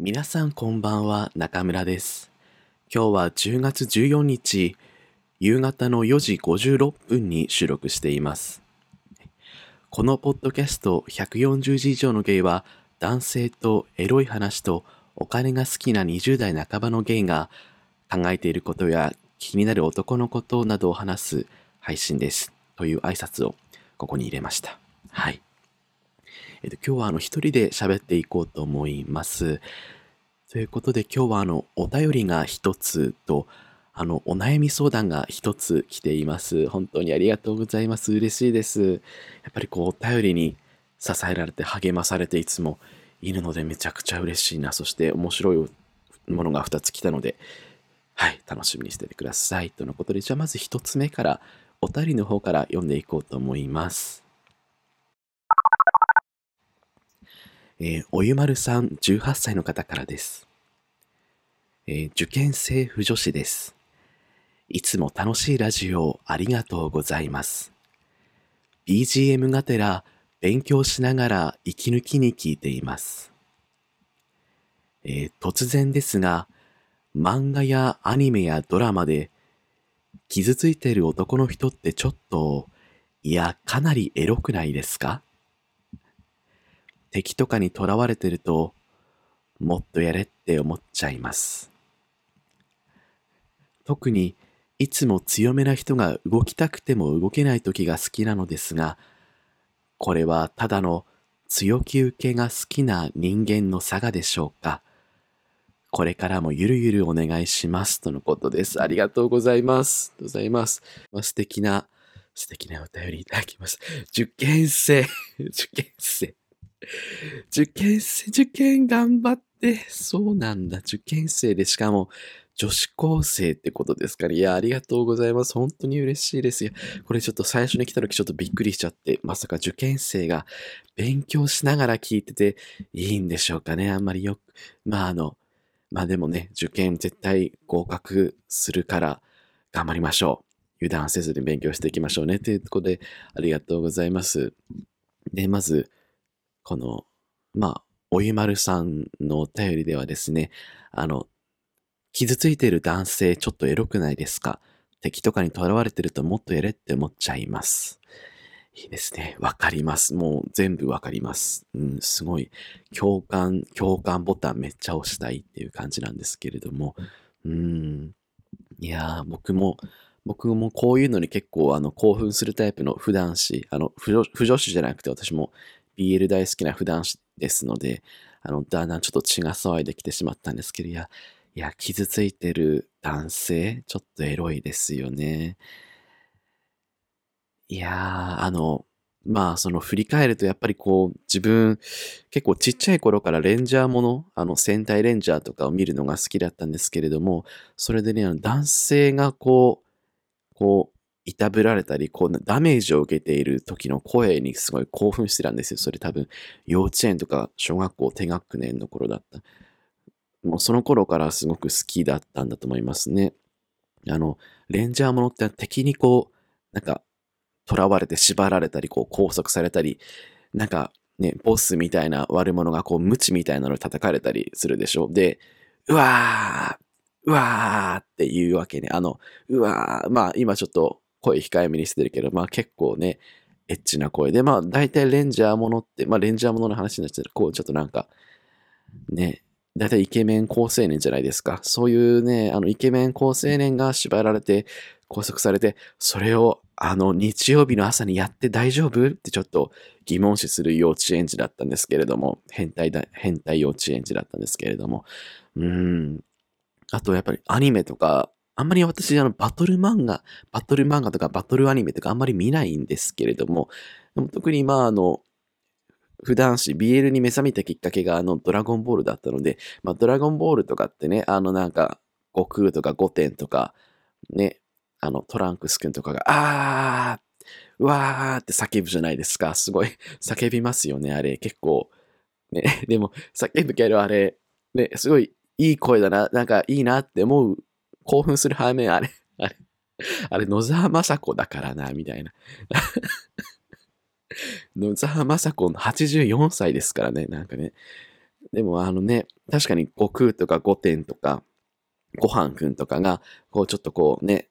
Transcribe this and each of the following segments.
皆さんこんばんは、中村です。今日は10月14日、夕方の4時56分に収録しています。このポッドキャスト140字以上のゲイは、男性とエロい話とお金が好きな20代半ばのゲイが考えていることや気になる男のことなどを話す配信です。という挨拶をここに入れました。はい。えっと、今日はあの一人で喋っていこうと思います。ということで今日はあのお便りが一つとあのお悩み相談が一つ来ています。本当にありがとうございます。嬉しいです。やっぱりこうお便りに支えられて励まされていつもいるのでめちゃくちゃ嬉しいな。そして面白いものが2つ来たので、はい、楽しみにしててください。とのことで、じゃあまず1つ目からお便りの方から読んでいこうと思います。えーおゆまるさん18歳の方からです。えー受験生婦女子です。いつも楽しいラジオありがとうございます。BGM がてら勉強しながら息抜きに聞いています。えー突然ですが、漫画やアニメやドラマで傷ついている男の人ってちょっと、いや、かなりエロくないですか？敵とかに囚われてると、もっとやれって思っちゃいます。特に、いつも強めな人が動きたくても動けない時が好きなのですが、これはただの強気受けが好きな人間の差がでしょうか。これからもゆるゆるお願いします。とのことです。ありがとうございます。ありがとうございます。まあ、素敵な、素敵なお便りいただきます。受験生、受験生。受験生、受験頑張って。そうなんだ。受験生で、しかも、女子高生ってことですから。いや、ありがとうございます。本当に嬉しいですよ。これちょっと最初に来た時ちょっとびっくりしちゃって、まさか受験生が勉強しながら聞いてていいんでしょうかね。あんまりよく、まああの、まあでもね、受験絶対合格するから頑張りましょう。油断せずに勉強していきましょうね。ということで、ありがとうございます。で、まず、この、まあ、おゆまるさんのお便りではですね、あの、傷ついてる男性ちょっとエロくないですか？敵とかに囚われてるともっとやれって思っちゃいます。いいですね。わかります。もう全部わかります。うん、すごい共感、共感ボタンめっちゃ押したいっていう感じなんですけれども。うん。いやー、僕も、僕もこういうのに結構あの興奮するタイプの普段子、あの、不女不女子じゃなくて私も BL 大好きな普段ですので、あの、だんだんちょっと血が騒いできてしまったんですけど、いや、いや、傷ついてる男性、ちょっとエロいですよね。いやー、あの、まあ、その振り返るとやっぱりこう、自分、結構ちっちゃい頃からレンジャーもの、あの、戦隊レンジャーとかを見るのが好きだったんですけれども、それでね、男性がこう、こう、いたぶられたり、こう、ダメージを受けている時の声にすごい興奮してたんですよ。それ多分、幼稚園とか小学校低学年の頃だった。もうその頃からすごく好きだったんだと思いますね。あの、レンジャーものって敵にこう、なんか、囚われて縛られたり、こう拘束されたり、なんかね、ボスみたいな悪者がこう、無知みたいなのに叩かれたりするでしょ。で、うわー、うわーっていうわけね。あの、うわー、まあ今ちょっと声控えめにしてるけど、まあ結構ね、エッチな声で、まあ大体レンジャーものって、まあレンジャーものの話になっちゃうこうちょっとなんか、ね、大体イケメン高青年じゃないですか。そういうね、あのイケメン高青年が縛られて拘束されて、それをあの日曜日の朝にやって大丈夫？ってちょっと疑問視する幼稚園児だったんですけれども、変態だ、変態幼稚園児だったんですけれども、うん。あとやっぱりアニメとか、あんまり私あのバトル漫画、バトル漫画とかバトルアニメとかあんまり見ないんですけれども、でも特にまああの、普段し BL に目覚めたきっかけがあのドラゴンボールだったので、まあドラゴンボールとかってね、あのなんか、悟空とかゴテンとか、ね、あのトランクスくんとかが、あー、うわーって叫ぶじゃないですか。すごい叫びますよね、あれ。結構。ね、でも叫ぶけどあれ、ね、すごいいい声だな、なんかいいなって思う、興奮する反面、あれ、あれ、あれ、野沢雅子だからな、みたいな。野沢雅子の84歳ですからね、なんかね。でもあのね、確かに悟空とか5点とか、ごはんくんとかが、こうちょっとこうね、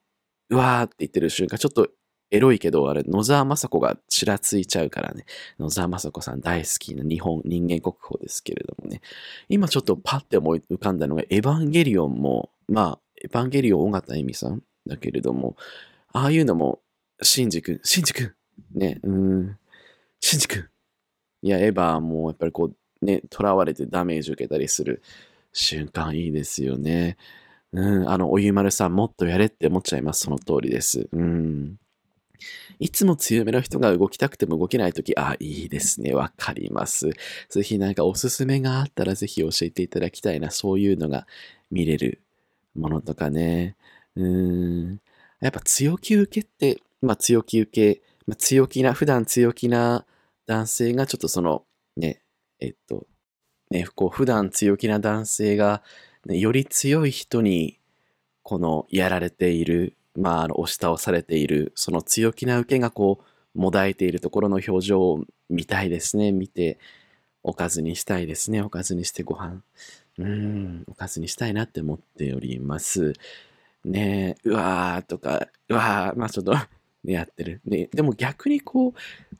うわーって言ってる瞬間、ちょっとエロいけど、あれ、野沢雅子がちらついちゃうからね。野沢雅子さん大好きな日本人間国宝ですけれどもね。今ちょっとパッて思い浮かんだのが、エヴァンゲリオンも、まあ、エヴァンゲリオン尾形恵美さん？だけれども、ああいうのも、シンジ君、シンジ君ね、うん、シンジ君いや、エヴァもやっぱりこう、ね、囚われてダメージ受けたりする瞬間いいですよね。うん、あの、おゆまるさんもっとやれって思っちゃいます。その通りです。うん。いつも強めの人が動きたくても動けないとき、あ、いいですね。わかります。ぜひなんかおすすめがあったらぜひ教えていただきたいな。そういうのが見れるものとかね。うん。やっぱ強気受けって、まあ強気受け、まあ、強気な、普段強気な男性がちょっとその、ね、えっと、ね、こう普段強気な男性が、ね、より強い人に、このやられている、まあ、あの、押し倒されている、その強気な受けがこう、もだえているところの表情を見たいですね。見て、おかずにしたいですね。おかずにしてご飯。うん、おかずにしたいなって思っております。ねえ、うわーとか、うわー、まあちょっと、やってる。ね、でも逆にこ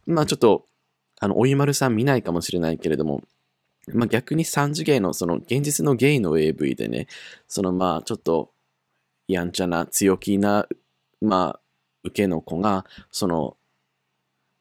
う、まあちょっと、あの、おゆまるさん見ないかもしれないけれども、まあ逆に3次元の、その現実のゲイの AV でね、そのまあちょっと、やんちゃな、強気な、まあ、受けの子が、その、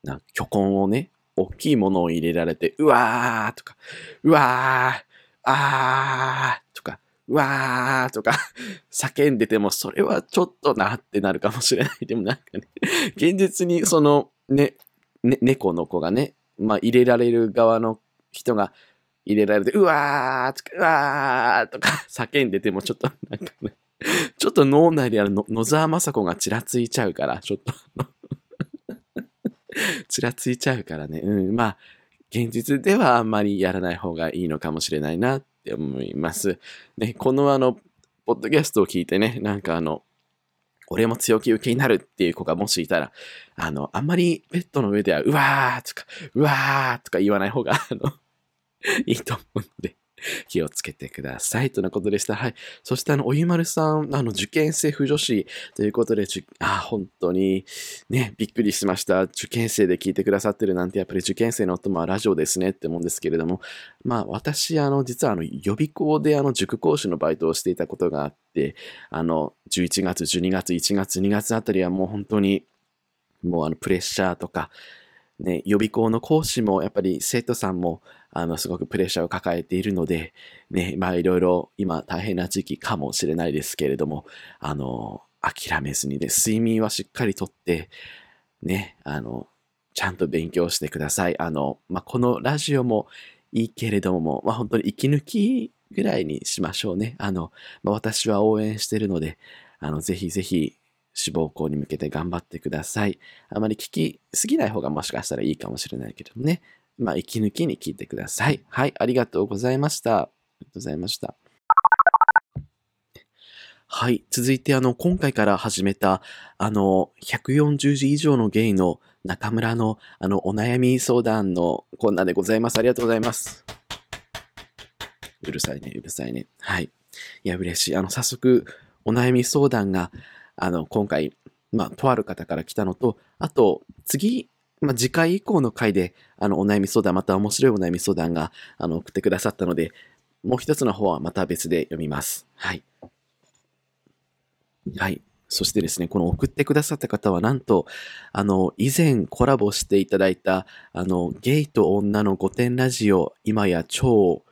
な巨根をね、大きいものを入れられて、うわーとか、うわー、あーとか、わーとか 叫んでても、それはちょっとなってなるかもしれない。でもなんかね、現実にそのね、ね、猫の子がね、まあ入れられる側の人が入れられて、うわーとか、うわーとか 叫んでてもちょっとなんかね、ちょっと脳内である野沢雅子がちらついちゃうから、ちょっとちらついちゃうからね。うん、まあ、現実ではあんまりやらない方がいいのかもしれないなって思います。ね、このあの、ポッドキャストを聞いてね、なんかあの、俺も強気受けになるっていう子がもしいたら、あの、あんまりベッドの上では、うわーとか、うわーとか言わない方が、あの、いいと思うので、気をつけてください。とのことでした。はい。そして、あの、おゆまるさん、あの、受験生婦女子ということで、あ、本当に、ね、びっくりしました。受験生で聞いてくださってるなんて、やっぱり受験生の夫もラジオですねって思うんですけれども、まあ、私、あの、実は、あの、予備校で、あの、塾講師のバイトをしていたことがあって、あの、11月、12月、1月、2月あたりはもう本当に、もうあの、プレッシャーとか、ね、予備校の講師も、やっぱり生徒さんも、あの、すごくプレッシャーを抱えているので、ね、まあいろいろ今大変な時期かもしれないですけれども、あの、諦めずにね、睡眠はしっかりとって、ね、あの、ちゃんと勉強してください。あの、まあこのラジオもいいけれども、まあ本当に息抜きぐらいにしましょうね。あの、まあ、私は応援しているので、あの、ぜひぜひ志望校に向けて頑張ってください。あまり聞きすぎない方がもしかしたらいいかもしれないけどね。まあ、息抜きに聞いてください。はい、ありがとうございました。ありがとうございました。はい。続いて、あの、今回から始めた、あの、140字以上のゲイの中村の、あの、お悩み相談のコーナーでございます。ありがとうございます。うるさいね、うるさいね。はい。いや、嬉しい。あの、早速、お悩み相談が、あの、今回、まあ、とある方から来たのと、あと、次、まあ、次回以降の回で、あの、お悩み相談、また面白いお悩み相談が、あの、送ってくださったので、もう一つの方はまた別で読みます。はい。はい。そしてですね、この送ってくださった方は、なんと、あの、以前コラボしていただいた、あの、ゲイと女の御殿ラジオ、今や超、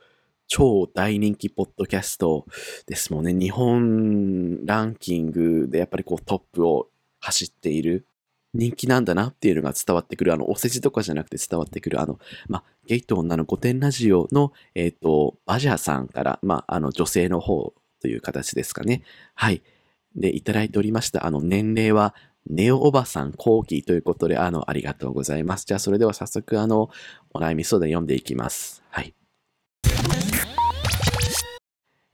超大人気ポッドキャストですもんね。日本ランキングでやっぱりこうトップを走っている人気なんだなっていうのが伝わってくる、あの、お世辞とかじゃなくて伝わってくる、あの、まあ、ゲイと女の御殿ラジオの、えっ、ー、と、バジャーさんから、まあ、あの、女性の方という形ですかね。はい。で、いただいておりました。あの、年齢は、ネオおばさん後期ということで、あの、ありがとうございます。じゃあ、それでは早速、あの、お悩み相談読んでいきます。はい。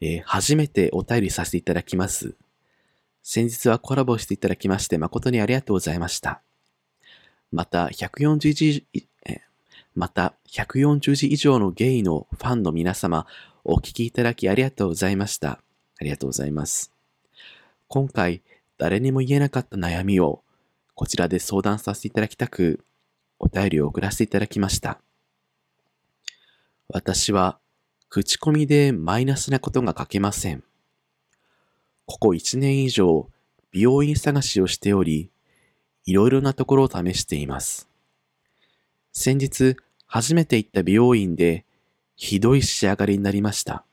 えー、初めてお便りさせていただきます。先日はコラボしていただきまして誠にありがとうございました。また、140字、また、140字以上のゲイのファンの皆様、お聞きいただきありがとうございました。ありがとうございます。今回、誰にも言えなかった悩みを、こちらで相談させていただきたく、お便りを送らせていただきました。私は、口コミでマイナスなことが書けません。ここ1年以上、美容院探しをしており、いろいろなところを試しています。先日、初めて行った美容院で、ひどい仕上がりになりました。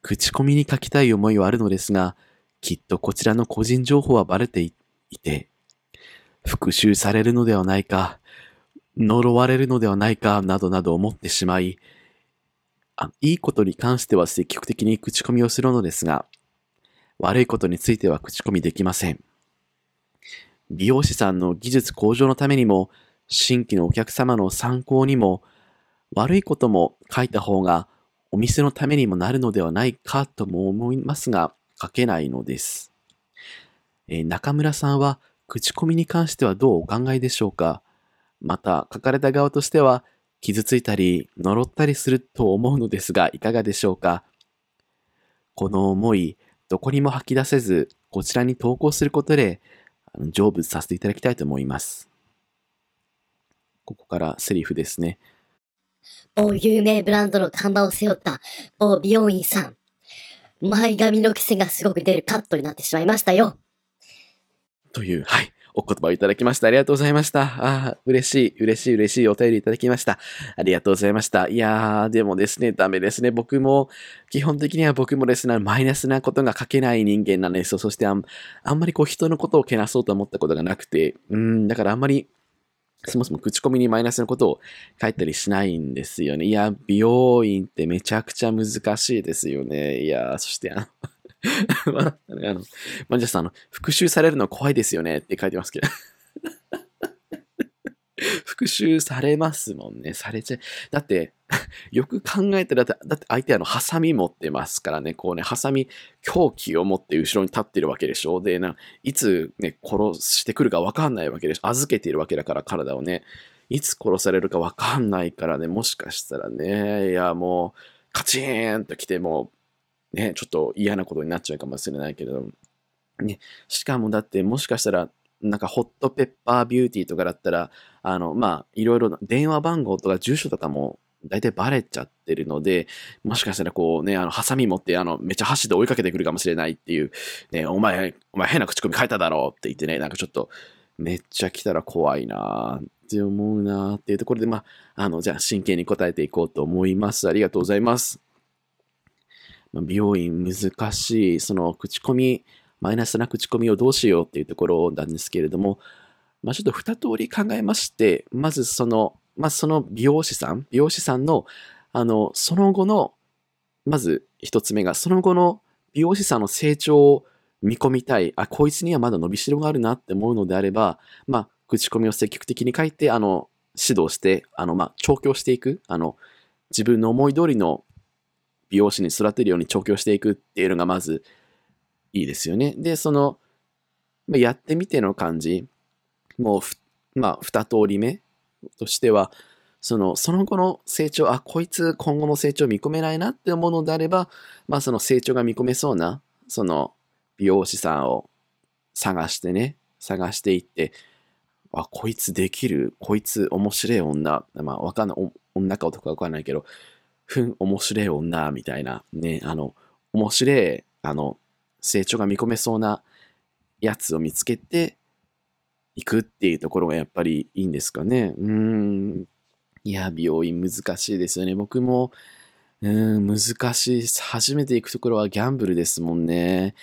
口コミに書きたい思いはあるのですが、きっとこちらの個人情報はバレていて、復讐されるのではないか、呪われるのではないか、などなど思ってしまい、あいいことに関しては積極的に口コミをするのですが、悪いことについては口コミできません。美容師さんの技術向上のためにも、新規のお客様の参考にも、悪いことも書いた方がお店のためにもなるのではないかとも思いますが、書けないのです。えー、中村さんは口コミに関してはどうお考えでしょうか？また、書かれた側としては、傷ついたり、呪ったりすると思うのですが、いかがでしょうか？この思い、どこにも吐き出せず、こちらに投稿することで、成仏させていただきたいと思います。ここからセリフですね。某有名ブランドの看板を背負った某美容院さん。前髪の癖がすごく出るカットになってしまいましたよ。という、はい。お言葉をいただきました。ありがとうございました。ああ、嬉しい、嬉しい、嬉しいお便りいただきました。ありがとうございました。いやー、でもですね、ダメですね。僕も、基本的には僕もですね、マイナスなことが書けない人間なんですよ。そしてあん、あんまりこう人のことをけなそうと思ったことがなくて、うん、だからあんまり、そもそも口コミにマイナスなことを書いたりしないんですよね。いや、美容院ってめちゃくちゃ難しいですよね。いや、そしてあの まあ、あの、マンジャさん、あの、復讐されるの怖いですよねって書いてますけど 復讐されますもんね。されちゃだって、よく考えたら、だって相手あの、ハサミ持ってますからね、こうね、ハサミ、凶器を持って後ろに立ってるわけでしょ。で、な、いつね、殺してくるかわかんないわけでしょ。預けているわけだから、体をね。いつ殺されるかわかんないからね、もしかしたらね、いや、もう、カチーンと来て、もう、ね、ちょっと嫌なことになっちゃうかもしれないけれども、ね、しかもだって、もしかしたら、なんかホットペッパービューティーとかだったら、あの、まあ、いろいろ電話番号とか住所とかも大体バレちゃってるので、もしかしたらこうね、あの、ハサミ持って、あの、めっちゃ箸で追いかけてくるかもしれないっていう、ね、お前、お前変な口コミ書いただろうって言ってね、なんかちょっと、めっちゃ来たら怖いなって思うなっていうところで、まあ、あの、じゃあ真剣に答えていこうと思います。ありがとうございます。美容院難しい、その口コミ、マイナスな口コミをどうしようっていうところなんですけれども、まあ、ちょっと二通り考えまして、まずその、まあ、その美容師さん、美容師さんの、あの、その後の、まず一つ目が、その後の美容師さんの成長を見込みたい、あ、こいつにはまだ伸びしろがあるなって思うのであれば、まあ、口コミを積極的に書いて、あの、指導して、あの、まあ、調教していく、あの、自分の思い通りの美容師に育てるように調教していくっていうのがまずいいですよね。で、その、やってみての感じ、もう、まあ、二通り目としては、その、その後の成長、あ、こいつ今後の成長見込めないなって思うのであれば、まあ、その成長が見込めそうな、その、美容師さんを探してね、探していって、あ、こいつできる、こいつ面白い女、まあ、わかんない、女か男かわかんないけど、ふん、面白い女、みたいな、ね、あの、面白い、あの、成長が見込めそうなやつを見つけていくっていうところがやっぱりいいんですかね。うん。いや、美容院難しいですよね。僕も、うん、難しい。初めて行くところはギャンブルですもんね。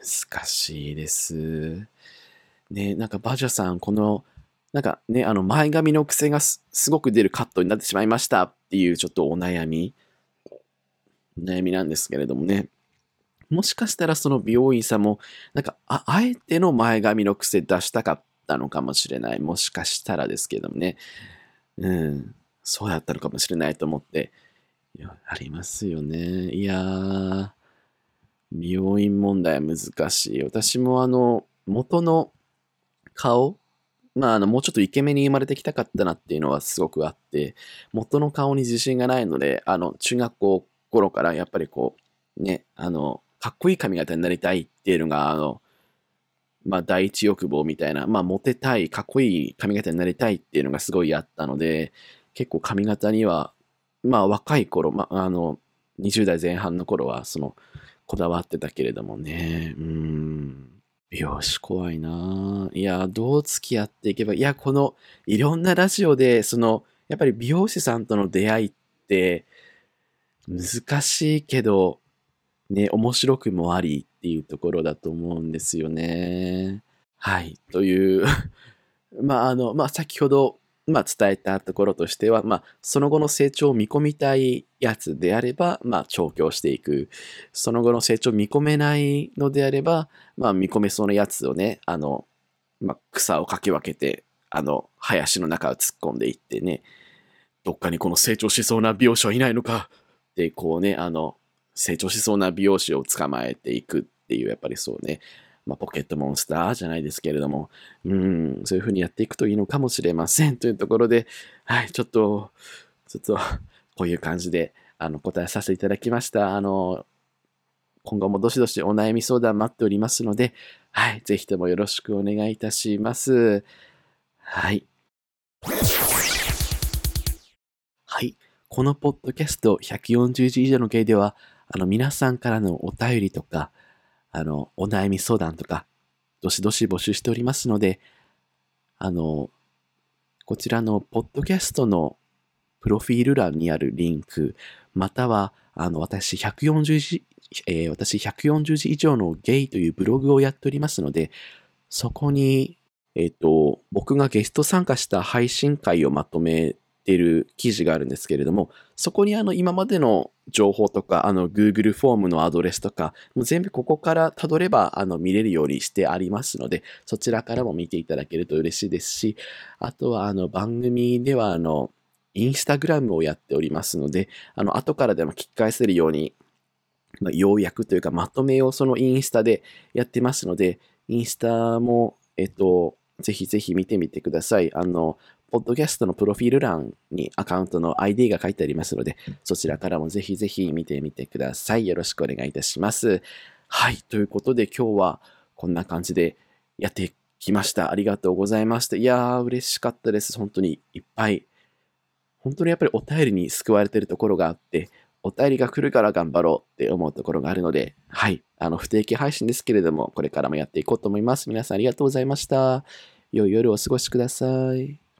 難しいです。ね、なんかバジャさん、この、なんかね、あの前髪の癖がすごく出るカットになってしまいましたっていうちょっとお悩み、悩みなんですけれどもね。もしかしたらその美容院さんも、なんか、あ、あえての前髪の癖出したかったのかもしれない。もしかしたらですけどもね。うん。そうだったのかもしれないと思って。いや、ありますよね。いやー、美容院問題は難しい。私もあの、元の顔まあ、あの、もうちょっとイケメンに生まれてきたかったなっていうのはすごくあって、元の顔に自信がないので、あの、中学校頃からやっぱりこう、ね、あの、かっこいい髪型になりたいっていうのが、あの、まあ、第一欲望みたいな、まあ、モテたい、かっこいい髪型になりたいっていうのがすごいあったので、結構髪型には、まあ、若い頃、まあ、あの、20代前半の頃は、その、こだわってたけれどもね、うん。よし怖いなぁいや、どう付き合っていけば、いや、この、いろんなラジオで、その、やっぱり美容師さんとの出会いって、難しいけど、ね、面白くもありっていうところだと思うんですよね。はい。という、まあ、あの、まあ、先ほど、まあ、伝えたところとしては、まあ、その後の成長を見込みたいやつであれば、まあ、調教していく。その後の成長を見込めないのであれば、まあ、見込めそうなやつをね、あの、まあ、草をかき分けて、あの、林の中を突っ込んでいってね、どっかにこの成長しそうな美容師はいないのかって、こうね、あの、成長しそうな美容師を捕まえていくっていう、やっぱりそうね、まあ、ポケットモンスターじゃないですけれども、うん、そういうふうにやっていくといいのかもしれません というところで、はい、ちょっと、ちょっと、こういう感じで、あの、答えさせていただきました。あの、今後もどしどしお悩み相談待っておりますので、はい、ぜひともよろしくお願いいたします。はい。はい。このポッドキャスト140字以上の芸では、あの、皆さんからのお便りとか、あの、お悩み相談とか、どしどし募集しておりますので、あの、こちらのポッドキャストのプロフィール欄にあるリンク、または、あの、私140字、えー私140字以上のゲイというブログをやっておりますので、そこに、えっ、と、僕がゲスト参加した配信会をまとめてる記事があるんですけれども、そこにあの今までの情報とか、あの Google フォームのアドレスとか、もう全部ここから辿ればあの見れるようにしてありますので、そちらからも見ていただけると嬉しいですし、あとはあの番組ではあの、インスタグラムをやっておりますので、あの後からでも聞き返せるように、まあ、要約というかまとめをそのインスタでやってますので、インスタも、えっと、ぜひぜひ見てみてください。あの、ポッドキャストのプロフィール欄にアカウントの ID が書いてありますので、そちらからもぜひぜひ見てみてください。よろしくお願いいたします。はい。ということで今日はこんな感じでやってきました。ありがとうございました。いやー、嬉しかったです。本当にいっぱい。本当にやっぱりお便りに救われてるところがあって、お便りが来るから頑張ろうって思うところがあるので、はい。あの、不定期配信ですけれども、これからもやっていこうと思います。皆さんありがとうございました。良い夜をお過ごしください。